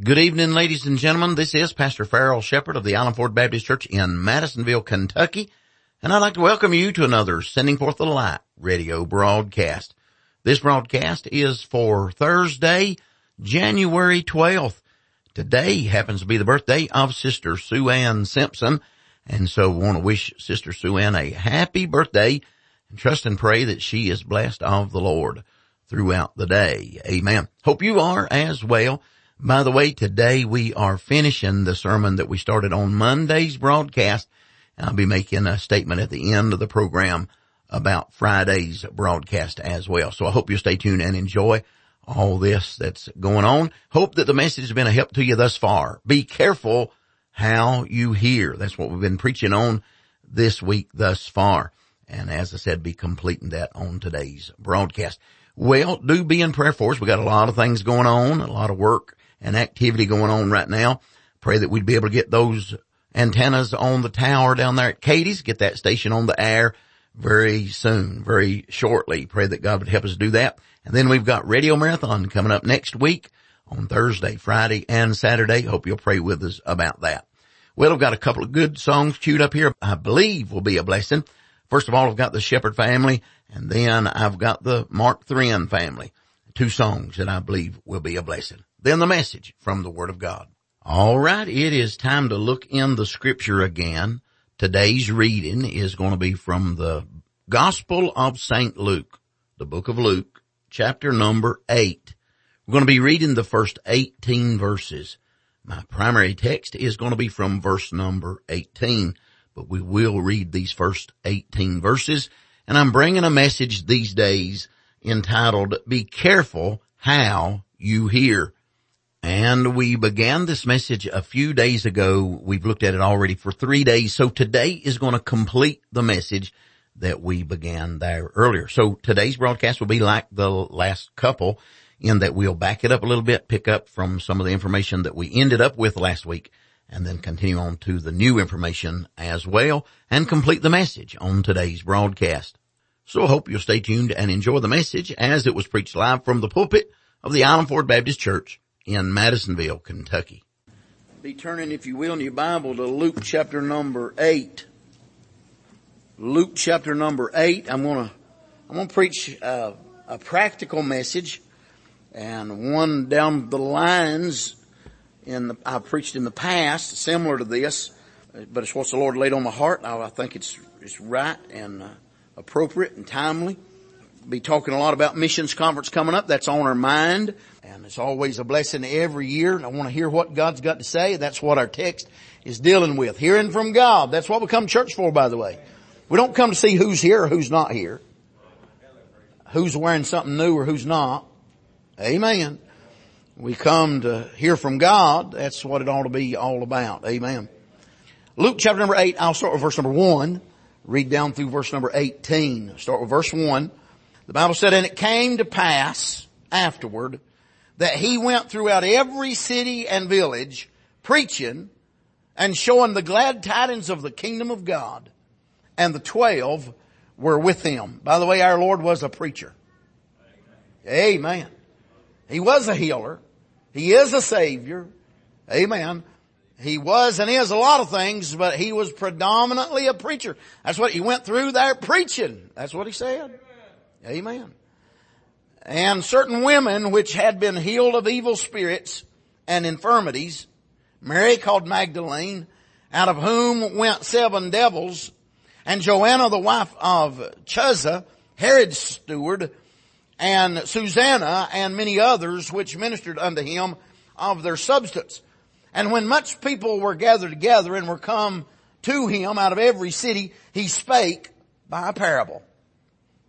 Good evening, ladies and gentlemen. This is Pastor Farrell Shepherd of the Island Ford Baptist Church in Madisonville, Kentucky, and I'd like to welcome you to another Sending Forth the Light radio broadcast. This broadcast is for Thursday, January 12th. Today happens to be the birthday of Sister Sue Ann Simpson, and so we want to wish Sister Sue Ann a happy birthday and trust and pray that she is blessed of the Lord throughout the day. Amen. Hope you are as well. By the way, today we are finishing the sermon that we started on Monday's broadcast. I'll be making a statement at the end of the program about Friday's broadcast as well. So I hope you stay tuned and enjoy all this that's going on. Hope that the message has been a help to you thus far. Be careful how you hear. That's what we've been preaching on this week thus far. And as I said, be completing that on today's broadcast. Well, do be in prayer for us. We got a lot of things going on, a lot of work and activity going on right now. Pray that we'd be able to get those antennas on the tower down there at Katie's, get that station on the air very soon, very shortly. Pray that God would help us do that. And then we've got Radio Marathon coming up next week on Thursday, Friday, and Saturday. Hope you'll pray with us about that. Well, I've got a couple of good songs queued up here. I believe will be a blessing. First of all, I've got the Shepherd family, and then I've got the Mark Thrin family. Two songs that I believe will be a blessing then the message from the Word of God. All right, it is time to look in the scripture again. Today's reading is going to be from the Gospel of St. Luke, the book of Luke, chapter number 8. We're going to be reading the first 18 verses. My primary text is going to be from verse number 18, but we will read these first 18 verses. And I'm bringing a message these days entitled, Be Careful How You Hear. And we began this message a few days ago. We've looked at it already for three days. So today is going to complete the message that we began there earlier. So today's broadcast will be like the last couple in that we'll back it up a little bit, pick up from some of the information that we ended up with last week and then continue on to the new information as well and complete the message on today's broadcast. So I hope you'll stay tuned and enjoy the message as it was preached live from the pulpit of the Island Ford Baptist Church in Madisonville, Kentucky. Be turning, if you will, in your Bible to Luke chapter number eight. Luke chapter number eight. I'm gonna, I'm gonna preach a practical message and one down the lines in the, I've preached in the past, similar to this, but it's what the Lord laid on my heart. I, I think it's, it's right and uh, appropriate and timely. Be talking a lot about missions conference coming up. That's on our mind. And it's always a blessing every year. I want to hear what God's got to say. That's what our text is dealing with. Hearing from God. That's what we come to church for, by the way. We don't come to see who's here or who's not here. Who's wearing something new or who's not. Amen. We come to hear from God. That's what it ought to be all about. Amen. Luke chapter number 8, I'll start with verse number 1. Read down through verse number 18. Start with verse 1. The Bible said, And it came to pass afterward that he went throughout every city and village preaching and showing the glad tidings of the kingdom of God. And the twelve were with him. By the way, our Lord was a preacher. Amen. He was a healer. He is a savior. Amen. He was and is a lot of things, but he was predominantly a preacher. That's what he went through there preaching. That's what he said. Amen and certain women which had been healed of evil spirits and infirmities, Mary called Magdalene, out of whom went seven devils, and Joanna the wife of Chuza, Herod's steward, and Susanna and many others which ministered unto him of their substance. And when much people were gathered together and were come to him out of every city, he spake by a parable.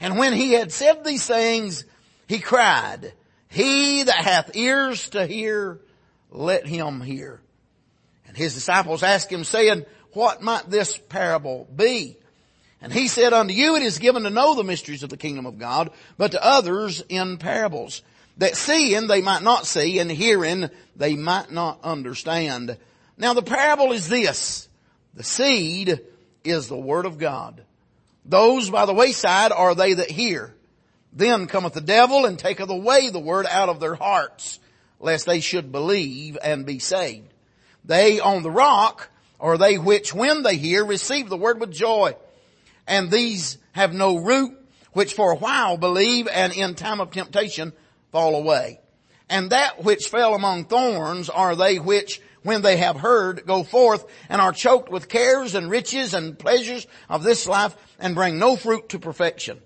And when he had said these things, he cried, he that hath ears to hear, let him hear. And his disciples asked him saying, what might this parable be? And he said unto you, it is given to know the mysteries of the kingdom of God, but to others in parables, that seeing they might not see, and hearing they might not understand. Now the parable is this. The seed is the word of God. Those by the wayside are they that hear. Then cometh the devil and taketh away the word out of their hearts, lest they should believe and be saved. They on the rock are they which when they hear receive the word with joy and these have no root, which for a while believe and in time of temptation fall away. And that which fell among thorns are they which, when they have heard, go forth and are choked with cares and riches and pleasures of this life and bring no fruit to perfection.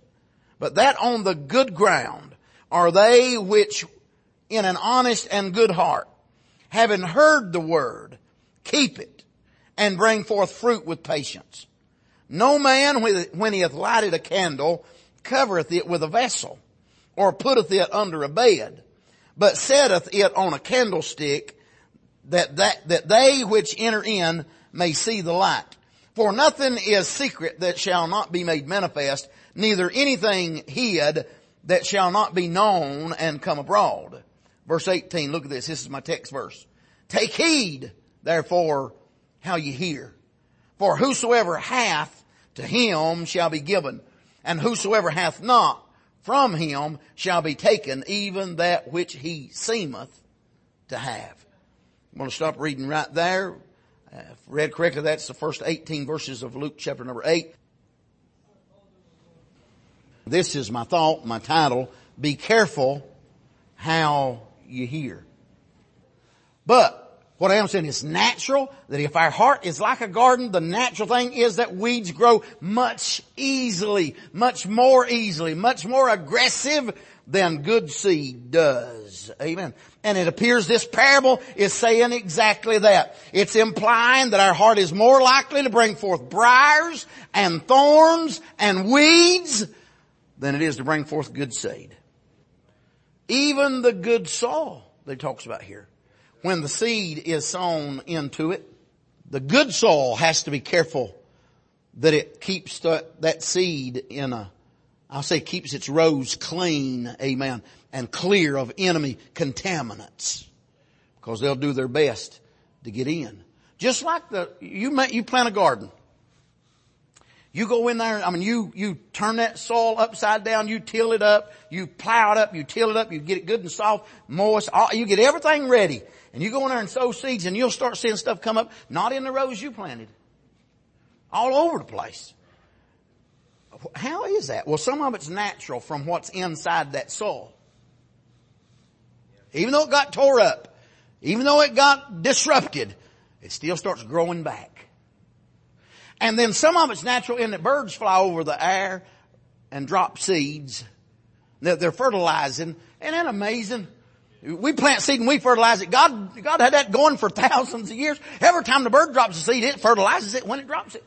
But that on the good ground are they which in an honest and good heart, having heard the word, keep it and bring forth fruit with patience. No man, when he hath lighted a candle, covereth it with a vessel, or putteth it under a bed, but setteth it on a candlestick, that, that, that they which enter in may see the light. For nothing is secret that shall not be made manifest, neither anything hid that shall not be known and come abroad. Verse 18, look at this, this is my text verse. Take heed, therefore, how you hear. For whosoever hath, to him shall be given, and whosoever hath not, from him shall be taken even that which he seemeth to have. I'm going to stop reading right there. Uh, read correctly, that's the first 18 verses of Luke chapter number 8. This is my thought, my title, be careful how you hear. But what I am saying is natural, that if our heart is like a garden, the natural thing is that weeds grow much easily, much more easily, much more aggressive than good seed does. Amen. And it appears this parable is saying exactly that. It's implying that our heart is more likely to bring forth briars and thorns and weeds than it is to bring forth good seed. Even the good soil that he talks about here when the seed is sown into it, the good soil has to be careful that it keeps that, that seed in a, I'll say keeps its rows clean, amen, and clear of enemy contaminants. Because they'll do their best to get in. Just like the, you may, you plant a garden. You go in there, I mean, you, you turn that soil upside down, you till it up, you plow it up, you till it up, you get it good and soft, moist, all, you get everything ready. And you go in there and sow seeds and you'll start seeing stuff come up, not in the rows you planted. All over the place. How is that? Well, some of it's natural from what's inside that soil. Even though it got tore up, even though it got disrupted, it still starts growing back. And then some of it's natural in that birds fly over the air and drop seeds. They're fertilizing. Isn't that amazing? We plant seed and we fertilize it. God, God had that going for thousands of years. Every time the bird drops a seed, it fertilizes it when it drops it.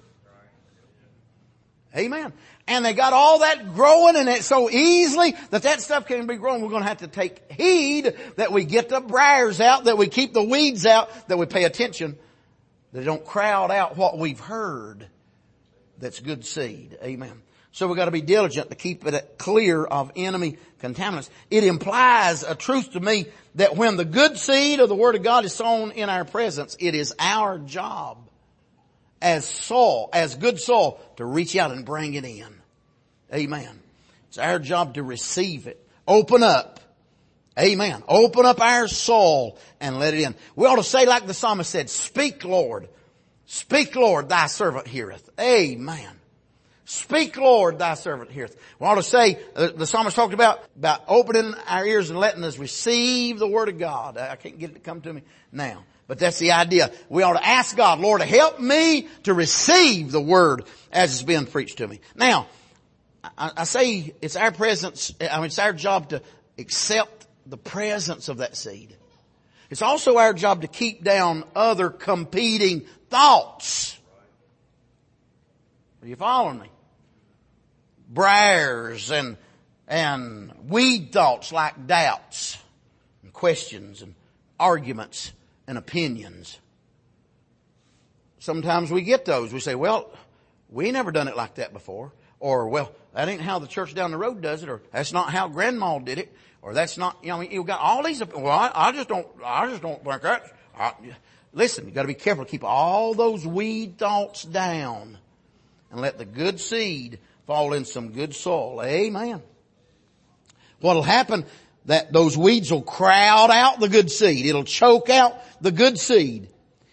Amen. And they got all that growing and it so easily that that stuff can be grown. We're going to have to take heed that we get the briars out, that we keep the weeds out, that we pay attention, that don't crowd out what we've heard that's good seed. Amen. So we've got to be diligent to keep it clear of enemy contaminants. It implies a truth to me that when the good seed of the Word of God is sown in our presence, it is our job as soil, as good soil, to reach out and bring it in. Amen. It's our job to receive it. Open up. Amen. Open up our soul and let it in. We ought to say like the psalmist said, speak Lord. Speak Lord, thy servant heareth. Amen. Speak, Lord, thy servant heareth. We ought to say, uh, the psalmist talked about, about opening our ears and letting us receive the word of God. I can't get it to come to me now. But that's the idea. We ought to ask God, Lord, to help me to receive the word as it's being preached to me. Now, I, I say it's our presence, I mean, it's our job to accept the presence of that seed. It's also our job to keep down other competing thoughts. Are you following me? Briars and, and weed thoughts like doubts and questions and arguments and opinions. Sometimes we get those. We say, well, we never done it like that before. Or, well, that ain't how the church down the road does it. Or, that's not how grandma did it. Or, that's not, you know, you've got all these, well, I, I just don't, I just don't think that. I, listen, you gotta be careful to keep all those weed thoughts down and let the good seed fall in some good soil. Amen. What'll happen, that those weeds will crowd out the good seed. It'll choke out the good seed.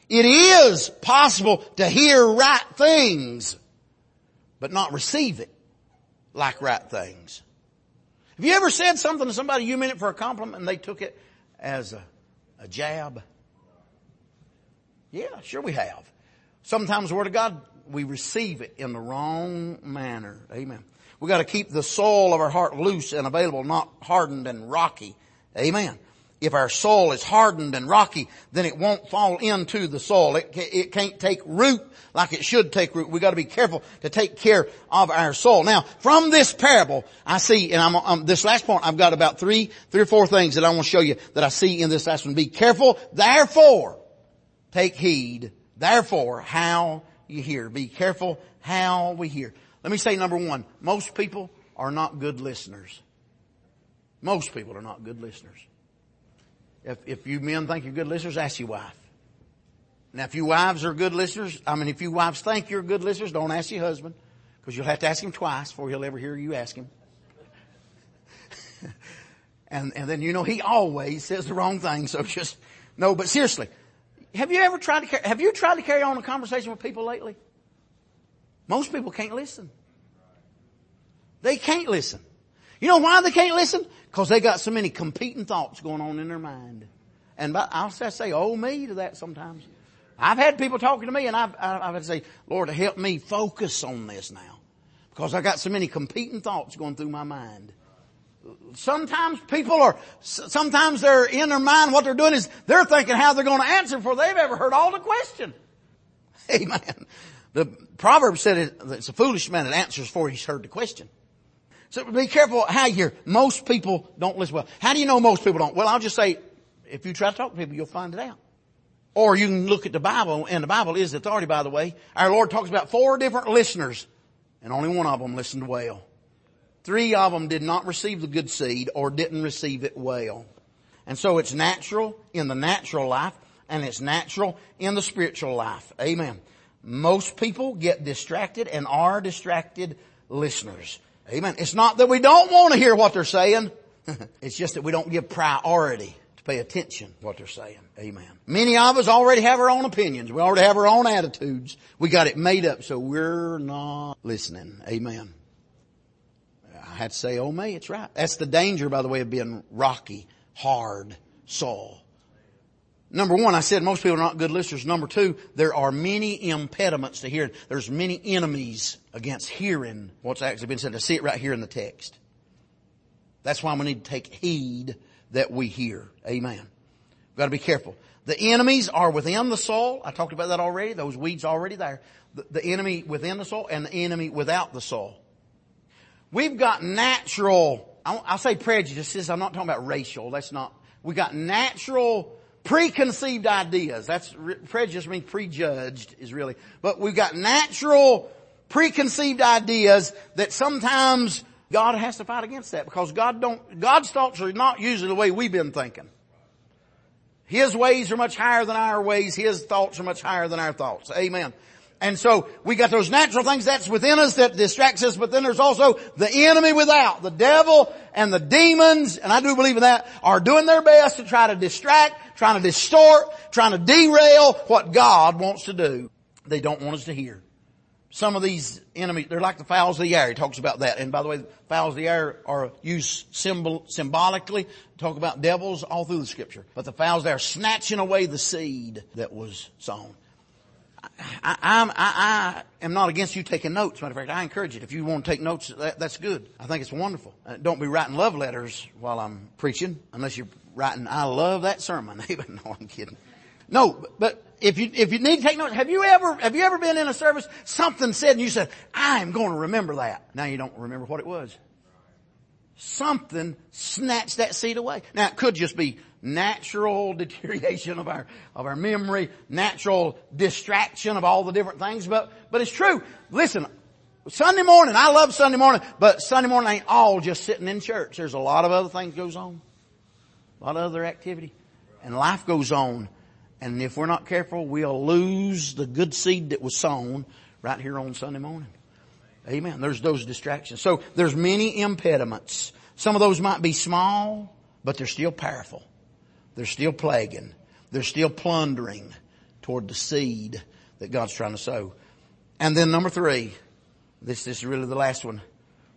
It is possible to hear right things, but not receive it like right things. Have you ever said something to somebody you meant it for a compliment and they took it as a, a jab? Yeah, sure we have. Sometimes the Word of God, we receive it in the wrong manner. Amen. We gotta keep the soul of our heart loose and available, not hardened and rocky. Amen. If our soul is hardened and rocky, then it won't fall into the soil. It, it can't take root like it should take root. We gotta be careful to take care of our soul. Now, from this parable, I see, and I'm, um, this last point, I've got about three, three or four things that I want to show you that I see in this last one. Be careful, therefore, take heed, therefore, how you hear. Be careful how we hear. Let me say number one, most people are not good listeners. Most people are not good listeners. If, if you men think you're good listeners, ask your wife. Now if you wives are good listeners, I mean if you wives think you're good listeners, don't ask your husband. Because you'll have to ask him twice before he'll ever hear you ask him. and, and then you know he always says the wrong thing, so just, no, but seriously, have you ever tried to, have you tried to carry on a conversation with people lately? Most people can't listen. They can't listen. You know why they can't listen? Because they got so many competing thoughts going on in their mind. And I'll say, oh me to that sometimes. I've had people talking to me and I've, I've had to say, Lord, help me focus on this now. Because I got so many competing thoughts going through my mind. Sometimes people are, sometimes they're in their mind, what they're doing is they're thinking how they're going to answer before they've ever heard all the question. Amen. The proverb said it, it's a foolish man that answers before he's heard the question. So be careful how you hear. Most people don't listen well. How do you know most people don't? Well, I'll just say, if you try to talk to people, you'll find it out. Or you can look at the Bible, and the Bible is authority, by the way. Our Lord talks about four different listeners, and only one of them listened well. Three of them did not receive the good seed or didn't receive it well. And so it's natural in the natural life, and it's natural in the spiritual life. Amen. Most people get distracted and are distracted listeners. Amen. It's not that we don't want to hear what they're saying. it's just that we don't give priority to pay attention to what they're saying. Amen. Many of us already have our own opinions. We already have our own attitudes. We got it made up, so we're not listening. Amen. I had to say, oh may, it's right. That's the danger, by the way, of being rocky, hard soul. Number one, I said most people are not good listeners. Number two, there are many impediments to hearing. There's many enemies against hearing what's actually been said. I see it right here in the text. That's why we need to take heed that we hear. Amen. We've got to be careful. The enemies are within the soul. I talked about that already. Those weeds already there. The, the enemy within the soul and the enemy without the soul. We've got natural, I'll, say prejudices. I'm not talking about racial. That's not, we got natural preconceived ideas. That's, prejudice means prejudged is really, but we've got natural preconceived ideas that sometimes God has to fight against that because God don't, God's thoughts are not usually the way we've been thinking. His ways are much higher than our ways. His thoughts are much higher than our thoughts. Amen. And so we got those natural things that's within us that distracts us, but then there's also the enemy without. The devil and the demons, and I do believe in that, are doing their best to try to distract, trying to distort, trying to derail what God wants to do. They don't want us to hear. Some of these enemies, they're like the fowls of the air. He talks about that. And by the way, fowls of the air are used symbol, symbolically. To talk about devils all through the scripture. But the fowls there snatching away the seed that was sown. I, I, I, I am not against you taking notes. Matter of fact, I encourage it. If you want to take notes, that, that's good. I think it's wonderful. Uh, don't be writing love letters while I'm preaching, unless you're writing, I love that sermon. no, I'm kidding. No, but if you, if you need to take notes, have you ever, have you ever been in a service, something said and you said, I am going to remember that. Now you don't remember what it was. Something snatched that seed away. Now it could just be natural deterioration of our, of our memory, natural distraction of all the different things, but, but it's true. Listen, Sunday morning, I love Sunday morning, but Sunday morning ain't all just sitting in church. There's a lot of other things goes on. A lot of other activity. And life goes on. And if we're not careful, we'll lose the good seed that was sown right here on Sunday morning. Amen. There's those distractions. So there's many impediments. Some of those might be small, but they're still powerful. They're still plaguing. They're still plundering toward the seed that God's trying to sow. And then number three, this, this is really the last one.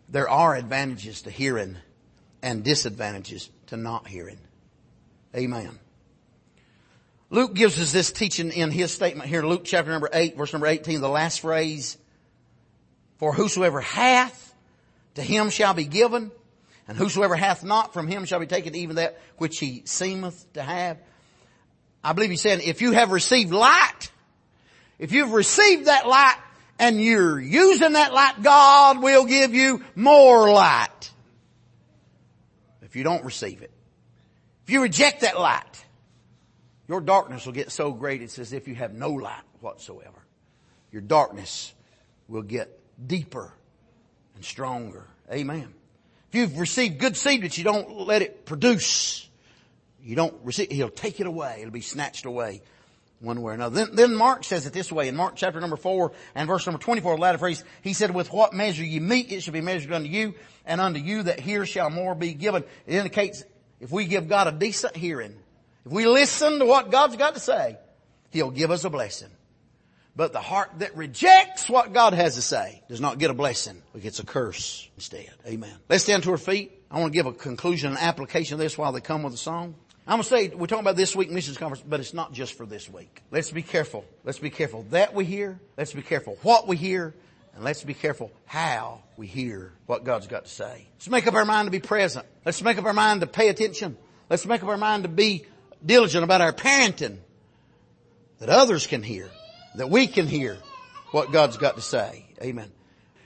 There are advantages to hearing and disadvantages to not hearing. Amen. Luke gives us this teaching in his statement here, Luke chapter number 8, verse number 18, the last phrase. For whosoever hath, to him shall be given, and whosoever hath not, from him shall be taken even that which he seemeth to have. I believe he's saying, if you have received light, if you've received that light and you're using that light, God will give you more light. If you don't receive it. If you reject that light, your darkness will get so great it's as if you have no light whatsoever. Your darkness will get deeper and stronger. Amen. If you've received good seed but you don't let it produce, you don't receive, he'll take it away. It'll be snatched away one way or another. Then, then Mark says it this way in Mark chapter number four and verse number 24, the latter phrase, he said, with what measure you meet, it shall be measured unto you and unto you that hear shall more be given. It indicates if we give God a decent hearing, if we listen to what God's got to say, He'll give us a blessing. But the heart that rejects what God has to say does not get a blessing. It gets a curse instead. Amen. Let's stand to our feet. I want to give a conclusion and application of this while they come with a song. I'm going to say, we're talking about this week missions conference, but it's not just for this week. Let's be careful. Let's be careful that we hear. Let's be careful what we hear. And let's be careful how we hear what God's got to say. Let's make up our mind to be present. Let's make up our mind to pay attention. Let's make up our mind to be diligent about our parenting that others can hear, that we can hear what God's got to say. Amen.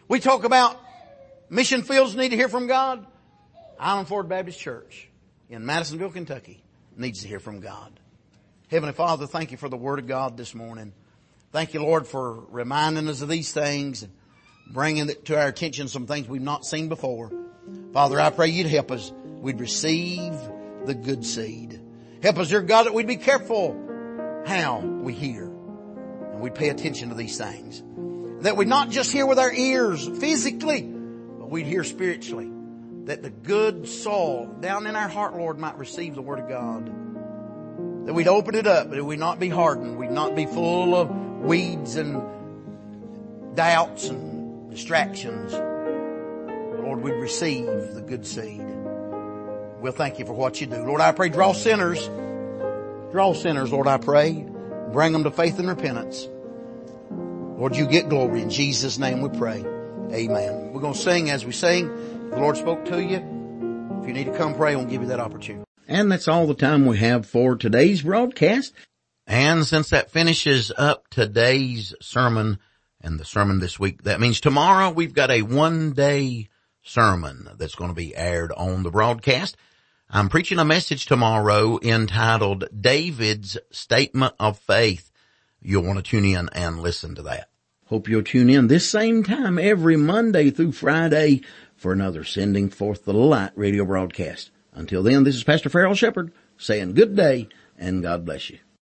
We talk about mission fields need to hear from God. Island Ford Baptist Church in Madisonville, Kentucky needs to hear from God. Heavenly Father, thank you for the Word of God this morning. Thank you, Lord, for reminding us of these things and bringing to our attention some things we've not seen before. Father, I pray you'd help us. We'd receive the good seed. Help us, dear God, that we'd be careful how we hear and we'd pay attention to these things. That we'd not just hear with our ears physically, but we'd hear spiritually. That the good soul down in our heart, Lord, might receive the Word of God. That we'd open it up, but we'd not be hardened. We'd not be full of weeds and doubts and distractions. Lord, we'd receive the good seed. We'll thank you for what you do. Lord, I pray draw sinners. Draw sinners, Lord, I pray. Bring them to faith and repentance. Lord, you get glory. In Jesus' name we pray. Amen. We're going to sing as we sing. The Lord spoke to you. If you need to come pray, we'll give you that opportunity. And that's all the time we have for today's broadcast. And since that finishes up today's sermon and the sermon this week, that means tomorrow we've got a one day sermon that's going to be aired on the broadcast. I'm preaching a message tomorrow entitled David's Statement of Faith. You'll want to tune in and listen to that. Hope you'll tune in this same time every Monday through Friday for another Sending Forth the Light radio broadcast. Until then, this is Pastor Farrell Shepherd saying good day and God bless you.